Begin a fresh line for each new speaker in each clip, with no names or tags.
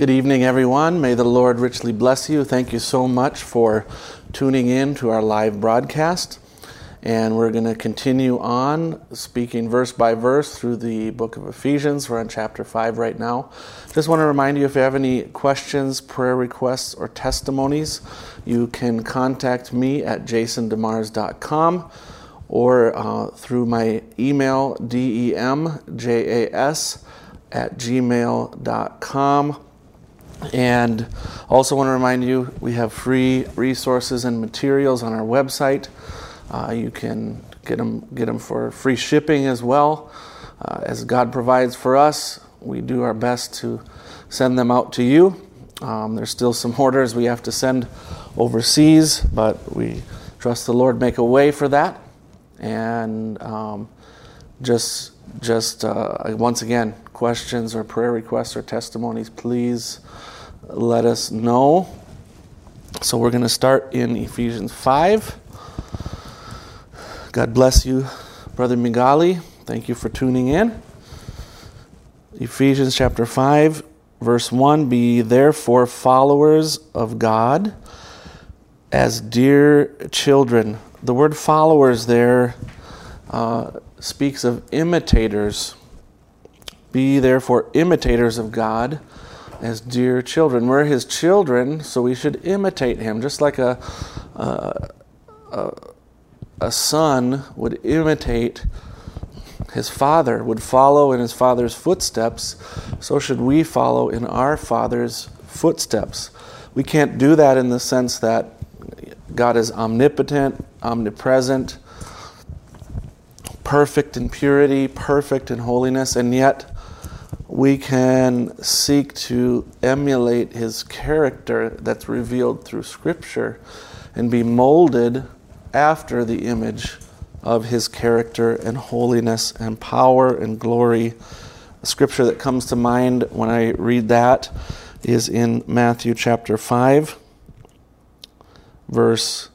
Good evening, everyone. May the Lord richly bless you. Thank you so much for tuning in to our live broadcast. And we're going to continue on speaking verse by verse through the book of Ephesians. We're on chapter 5 right now. Just want to remind you if you have any questions, prayer requests, or testimonies, you can contact me at jasondemars.com or uh, through my email, demjas at gmail.com. And also want to remind you we have free resources and materials on our website. Uh, you can get them, get them for free shipping as well. Uh, as God provides for us, we do our best to send them out to you. Um, there's still some orders we have to send overseas, but we trust the Lord make a way for that. And um, just, just uh, once again, questions or prayer requests or testimonies, please let us know. So we're going to start in Ephesians 5. God bless you, Brother Migali. Thank you for tuning in. Ephesians chapter 5, verse 1 Be therefore followers of God as dear children. The word followers there uh, speaks of imitators. Be therefore imitators of God as dear children. We're his children, so we should imitate him, just like a, a, a, a son would imitate his father, would follow in his father's footsteps, so should we follow in our father's footsteps. We can't do that in the sense that God is omnipotent, omnipresent, perfect in purity, perfect in holiness, and yet we can seek to emulate his character that's revealed through Scripture and be molded after the image of his character and holiness and power and glory. The scripture that comes to mind when I read that is in Matthew chapter 5, verse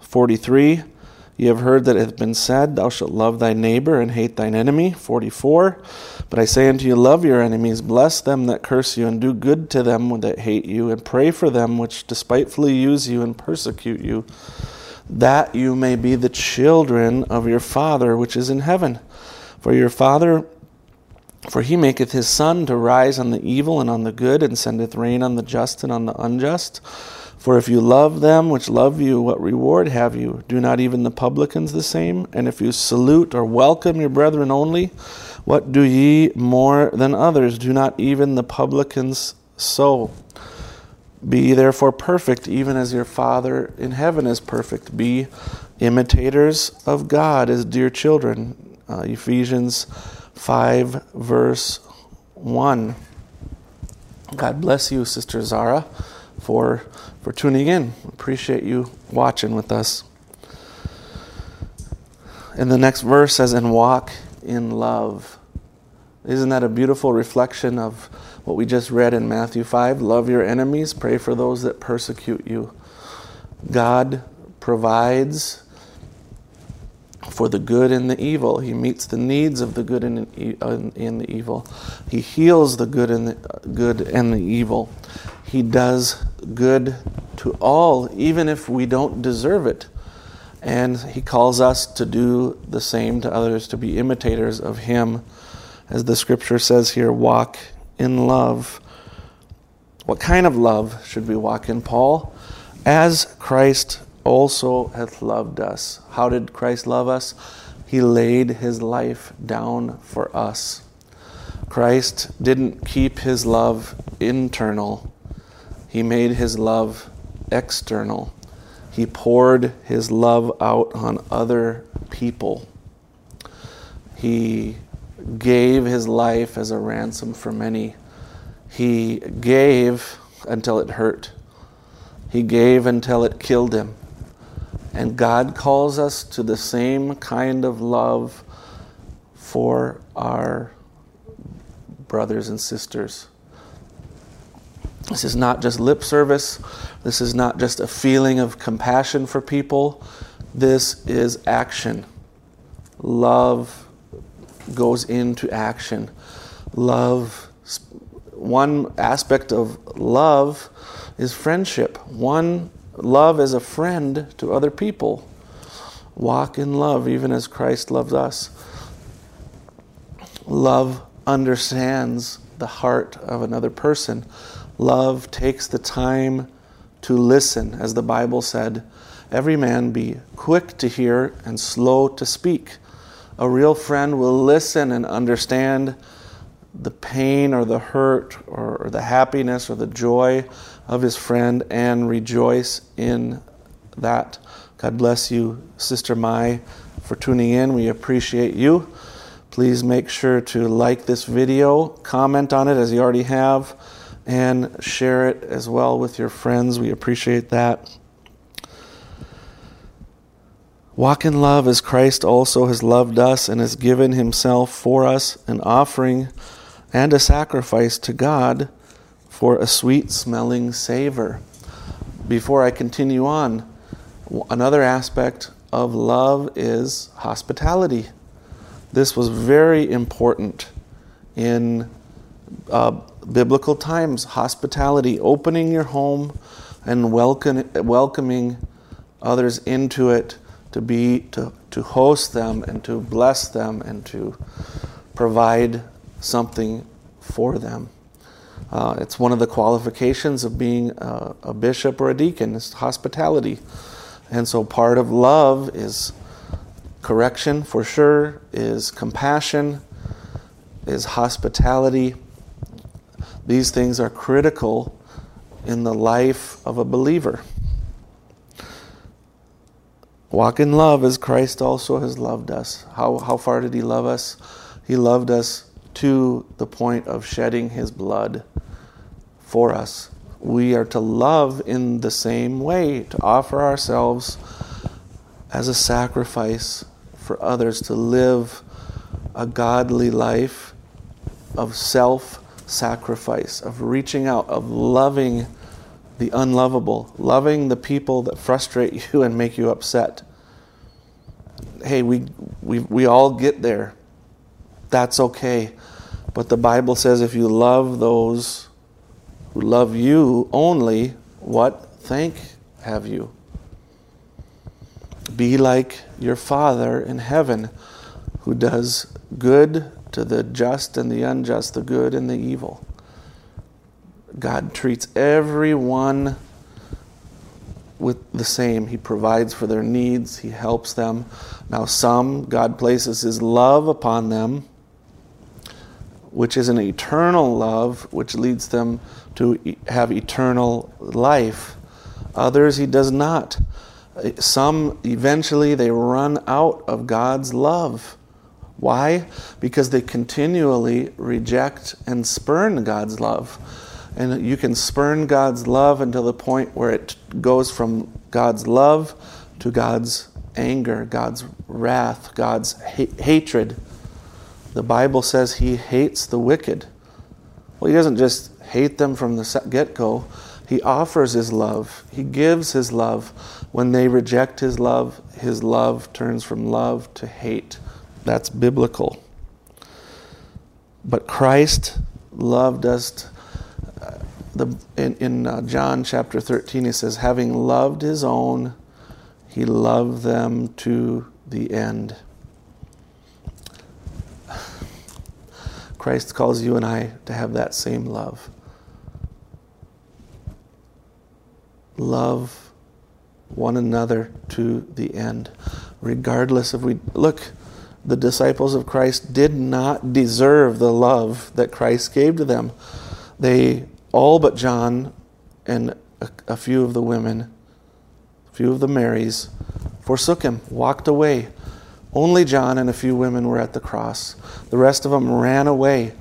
43. You have heard that it hath been said, Thou shalt love thy neighbor and hate thine enemy. 44. But I say unto you, Love your enemies, bless them that curse you, and do good to them that hate you, and pray for them which despitefully use you and persecute you, that you may be the children of your Father which is in heaven. For your Father, for he maketh his sun to rise on the evil and on the good, and sendeth rain on the just and on the unjust. For if you love them which love you, what reward have you? Do not even the publicans the same? And if you salute or welcome your brethren only, what do ye more than others? Do not even the publicans so? Be therefore perfect, even as your Father in heaven is perfect. Be imitators of God as dear children. Uh, Ephesians 5, verse 1. God bless you, Sister Zara, for for tuning in. Appreciate you watching with us. And the next verse says, and walk in love. Isn't that a beautiful reflection of what we just read in Matthew 5? Love your enemies, pray for those that persecute you. God provides for the good and the evil. He meets the needs of the good and the evil. He heals the good and the good and the evil. He does good to all, even if we don't deserve it. And He calls us to do the same to others, to be imitators of Him. As the scripture says here, walk in love. What kind of love should we walk in, Paul? As Christ also hath loved us. How did Christ love us? He laid his life down for us. Christ didn't keep his love internal, he made his love external. He poured his love out on other people. He gave his life as a ransom for many. He gave until it hurt. He gave until it killed him. And God calls us to the same kind of love for our brothers and sisters. This is not just lip service. This is not just a feeling of compassion for people. This is action. Love goes into action. Love one aspect of love is friendship. One love as a friend to other people. Walk in love, even as Christ loves us. Love understands the heart of another person. Love takes the time to listen, as the Bible said. Every man be quick to hear and slow to speak. A real friend will listen and understand the pain or the hurt or, the happiness or the joy of his friend and rejoice in that. God bless you, Sister Mai, for tuning in. We appreciate you. Please make sure to like this video, comment on it as you already have, and share it as well with your friends. We appreciate that. Walk in love as Christ also has loved us and has given himself for us, an offering and a sacrifice to God for a sweet smelling savor. Before I continue on, another aspect of love is hospitality. This was very important in uh, biblical times. Hospitality, opening your home and welcome, welcoming others into it to be to, to host them and to bless them and to provide something for them. Uh, it's one of the qualifications of being a, a bishop or a deacon is hospitality. And so part of love is correction for sure, is compassion, is hospitality. These things are critical in the life of a believer. Walk in love as Christ also has loved us. How, how far did He love us? He loved us to the point of shedding His blood for us. We are to love in the same way, to offer ourselves as a sacrifice for others to live a godly life of self sacrifice, of reaching out, of loving the unlovable, loving the people that frustrate you and make you upset. Hey, we, we, we all get there. That's okay. But the Bible says if you love those who love you only, what thank have you? Be like your Father in heaven, who does good to the just and the unjust, the good and the evil. God treats everyone with the same. He provides for their needs, He helps them. Now, some, God places His love upon them, which is an eternal love, which leads them to have eternal life. Others, He does not. Some eventually they run out of God's love. Why? Because they continually reject and spurn God's love. And you can spurn God's love until the point where it goes from God's love to God's anger, God's wrath, God's ha- hatred. The Bible says He hates the wicked. Well, He doesn't just hate them from the get go, He offers His love, He gives His love. When they reject his love, his love turns from love to hate. That's biblical. But Christ loved us. Uh, the, in, in uh, John chapter 13, he says, having loved his own, he loved them to the end. Christ calls you and I to have that same love. Love one another to the end. Regardless of we look, the disciples of Christ did not deserve the love that Christ gave to them. They all but John and a, a few of the women, a few of the Marys, forsook him, walked away. Only John and a few women were at the cross. The rest of them ran away.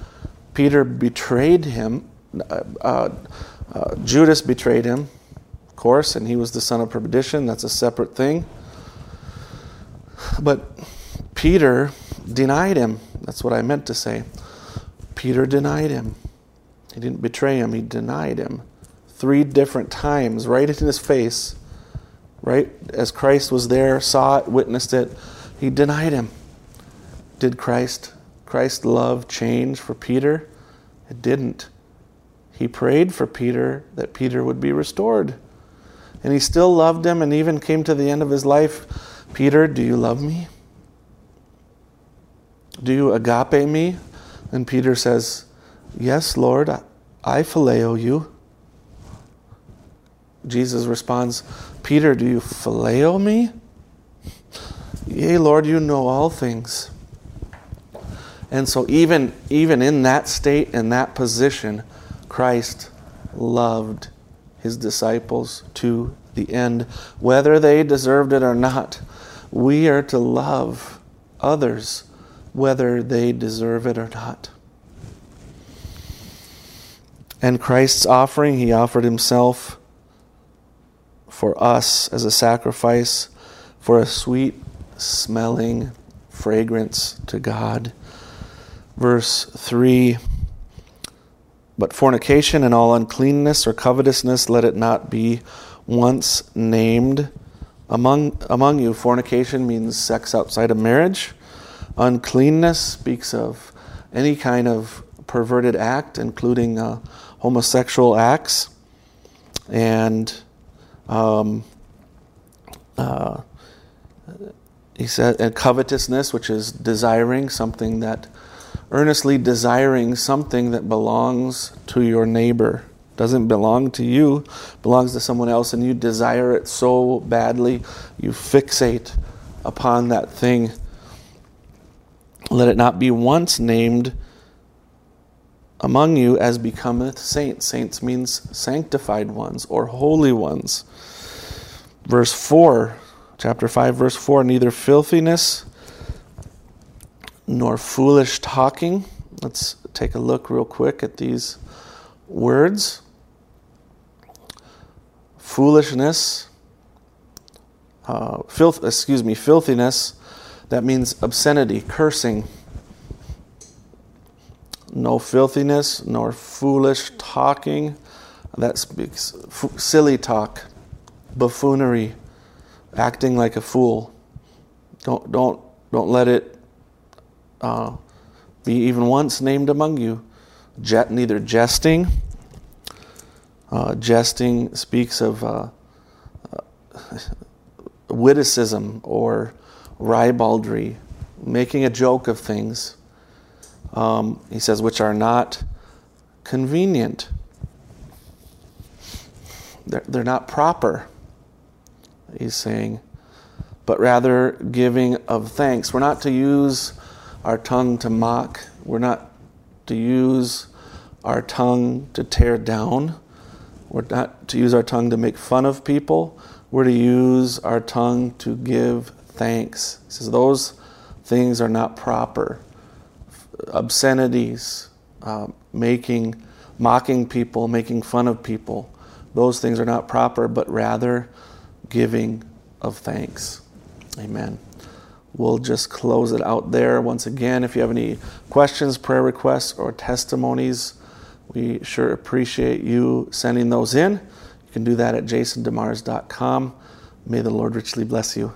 Peter betrayed him. Uh, uh, uh, Judas betrayed him of course, and he was the son of perdition. That's a separate thing. But Peter denied him. That's what I meant to say. Peter denied him. He didn't betray him, he denied him. Three different times, right in his face, right? As Christ was there, saw it, witnessed it, he denied him. Did Christ, Christ's love change for Peter? It didn't. he prayed for Peter that Peter would be restored. And he still loved him and even came to the end of his life. Peter, do you love me? Do you agape me? And Peter says, Yes, Lord, I phileo you. Jesus responds, Peter, do you phileo me? Yea, Lord, you know all things. And so even, even in that state, in that position, Christ loved his disciples to the end, whether they deserved it or not. We are to love others whether they deserve it or not. And Christ's offering, he offered himself for us as a sacrifice for a sweet smelling fragrance to God. Verse 3 But fornication and all uncleanness or covetousness, let it not be once named among, among you. Fornication means sex outside of marriage. Uncleanness speaks of any kind of perverted act, including uh, homosexual acts. And um, uh, he said, and covetousness, which is desiring something that, earnestly desiring something that belongs to your neighbor. Doesn't belong to you, belongs to someone else, and you desire it so badly, you fixate upon that thing. Let it not be once named among you as becometh saints. Saints means sanctified ones or holy ones. Verse 4, chapter 5, verse 4 neither filthiness nor foolish talking. Let's take a look real quick at these words. Foolishness, uh, filth, excuse me, filthiness, that means obscenity, cursing no filthiness, nor foolish talking. That speaks f- silly talk, buffoonery, acting like a fool. Don't don't don't let it uh, be even once named among you. Neither jesting. Uh, jesting speaks of uh, uh witticism or ribaldry, making a joke of things um, he says, which are not convenient. They're, they're not proper, he's saying, but rather giving of thanks. We're not to use our tongue to mock, we're not to use our tongue to tear down, we're not to use our tongue to make fun of people. We're to use our tongue to give thanks. He says those things are not proper obscenities, uh, making, mocking people, making fun of people. Those things are not proper, but rather giving of thanks. Amen. We'll just close it out there. Once again, if you have any questions, prayer requests, or testimonies, we sure appreciate you sending those in. You can do that at jasondemars.com. May the Lord richly bless you.